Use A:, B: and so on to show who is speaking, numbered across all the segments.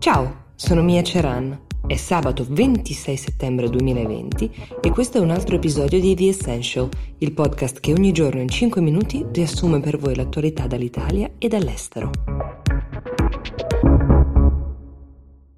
A: Ciao, sono Mia Ceran. È sabato 26 settembre 2020 e questo è un altro episodio di The Essential, il podcast che ogni giorno in 5 minuti riassume per voi l'attualità dall'Italia e dall'estero.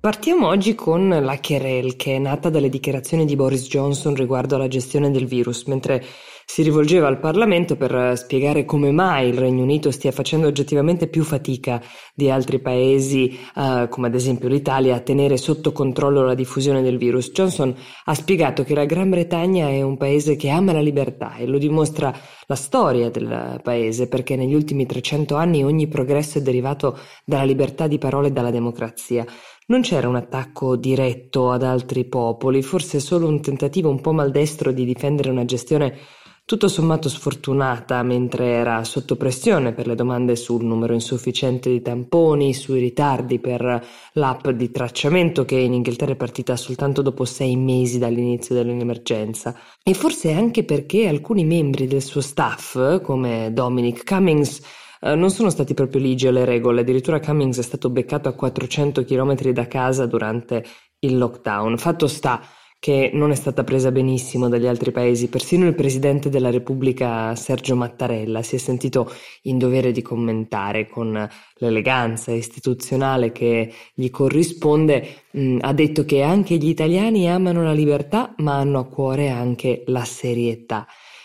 A: Partiamo oggi con la querel che è nata dalle dichiarazioni di Boris Johnson riguardo alla gestione del virus, mentre si rivolgeva al Parlamento per spiegare come mai il Regno Unito stia facendo oggettivamente più fatica di altri paesi, eh, come ad esempio l'Italia, a tenere sotto controllo la diffusione del virus. Johnson ha spiegato che la Gran Bretagna è un paese che ama la libertà e lo dimostra la storia del paese, perché negli ultimi 300 anni ogni progresso è derivato dalla libertà di parola e dalla democrazia. Non c'era un attacco diretto ad altri popoli, forse solo un tentativo un po' maldestro di difendere una gestione tutto sommato sfortunata mentre era sotto pressione per le domande sul numero insufficiente di tamponi, sui ritardi per l'app di tracciamento che in Inghilterra è partita soltanto dopo sei mesi dall'inizio dell'emergenza e forse anche perché alcuni membri del suo staff, come Dominic Cummings, eh, non sono stati proprio ligi alle regole, addirittura Cummings è stato beccato a 400 km da casa durante il lockdown. Fatto sta che non è stata presa benissimo dagli altri paesi. Persino il presidente della Repubblica Sergio Mattarella si è sentito in dovere di commentare con l'eleganza istituzionale che gli corrisponde. Mh, ha detto che anche gli italiani amano la libertà, ma hanno a cuore anche la serietà.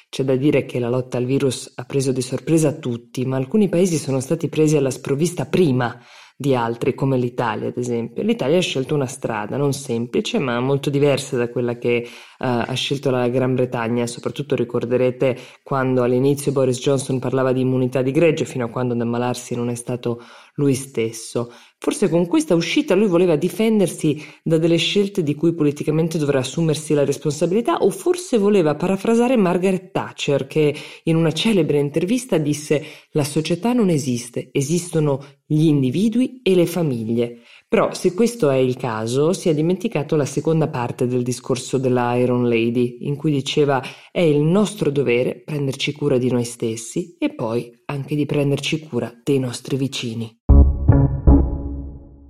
A: C'è da dire che la lotta al virus ha preso di sorpresa tutti, ma alcuni paesi sono stati presi alla sprovvista prima di altri, come l'Italia ad esempio. L'Italia ha scelto una strada non semplice, ma molto diversa da quella che ha scelto la Gran Bretagna. Soprattutto ricorderete quando all'inizio Boris Johnson parlava di immunità di gregge, fino a quando ad ammalarsi non è stato lui stesso. Forse con questa uscita lui voleva difendersi da delle scelte di cui politicamente dovrà assumersi la responsabilità o forse voleva parafrasare Margaret Thatcher che in una celebre intervista disse la società non esiste, esistono gli individui e le famiglie. Però se questo è il caso, si è dimenticato la seconda parte del discorso della Iron Lady, in cui diceva è il nostro dovere prenderci cura di noi stessi e poi anche di prenderci cura dei nostri vicini.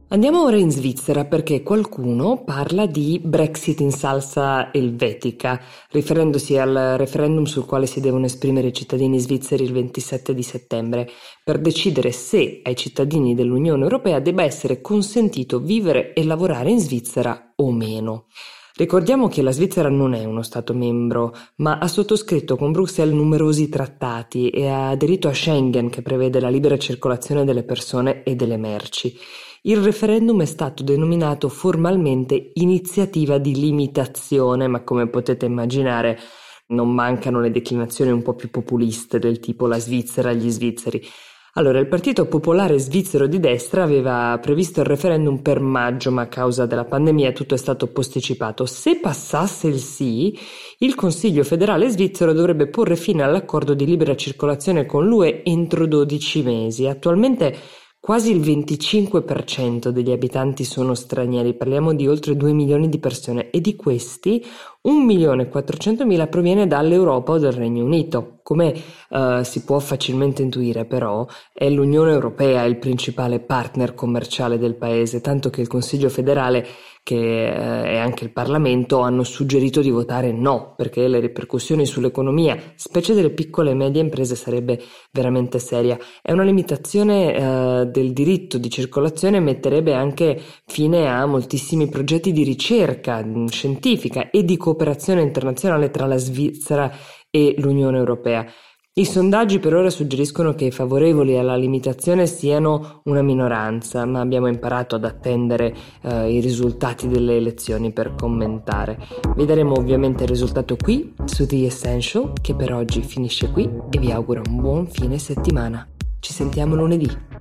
A: Andiamo ora in Svizzera perché qualcuno parla di Brexit in salsa elvetica, riferendosi al referendum sul quale si devono esprimere i cittadini svizzeri il 27 di settembre, per decidere se ai cittadini dell'Unione Europea debba essere consentito vivere e lavorare in Svizzera o meno. Ricordiamo che la Svizzera non è uno Stato membro, ma ha sottoscritto con Bruxelles numerosi trattati e ha aderito a Schengen che prevede la libera circolazione delle persone e delle merci. Il referendum è stato denominato formalmente iniziativa di limitazione, ma come potete immaginare non mancano le declinazioni un po' più populiste del tipo la Svizzera agli svizzeri. Allora, il Partito Popolare Svizzero di destra aveva previsto il referendum per maggio, ma a causa della pandemia tutto è stato posticipato. Se passasse il sì, il Consiglio federale svizzero dovrebbe porre fine all'accordo di libera circolazione con l'UE entro 12 mesi. Attualmente Quasi il 25% degli abitanti sono stranieri, parliamo di oltre 2 milioni di persone e di questi 1 milione e 400 mila proviene dall'Europa o dal Regno Unito. Come uh, si può facilmente intuire però è l'Unione Europea il principale partner commerciale del paese, tanto che il Consiglio federale che eh, è anche il Parlamento hanno suggerito di votare no, perché le ripercussioni sull'economia, specie delle piccole e medie imprese, sarebbe veramente seria. È una limitazione eh, del diritto di circolazione metterebbe anche fine a moltissimi progetti di ricerca scientifica e di cooperazione internazionale tra la Svizzera e l'Unione Europea. I sondaggi per ora suggeriscono che i favorevoli alla limitazione siano una minoranza, ma abbiamo imparato ad attendere eh, i risultati delle elezioni per commentare. Vi daremo ovviamente il risultato qui su The Essential, che per oggi finisce qui e vi auguro un buon fine settimana. Ci sentiamo lunedì.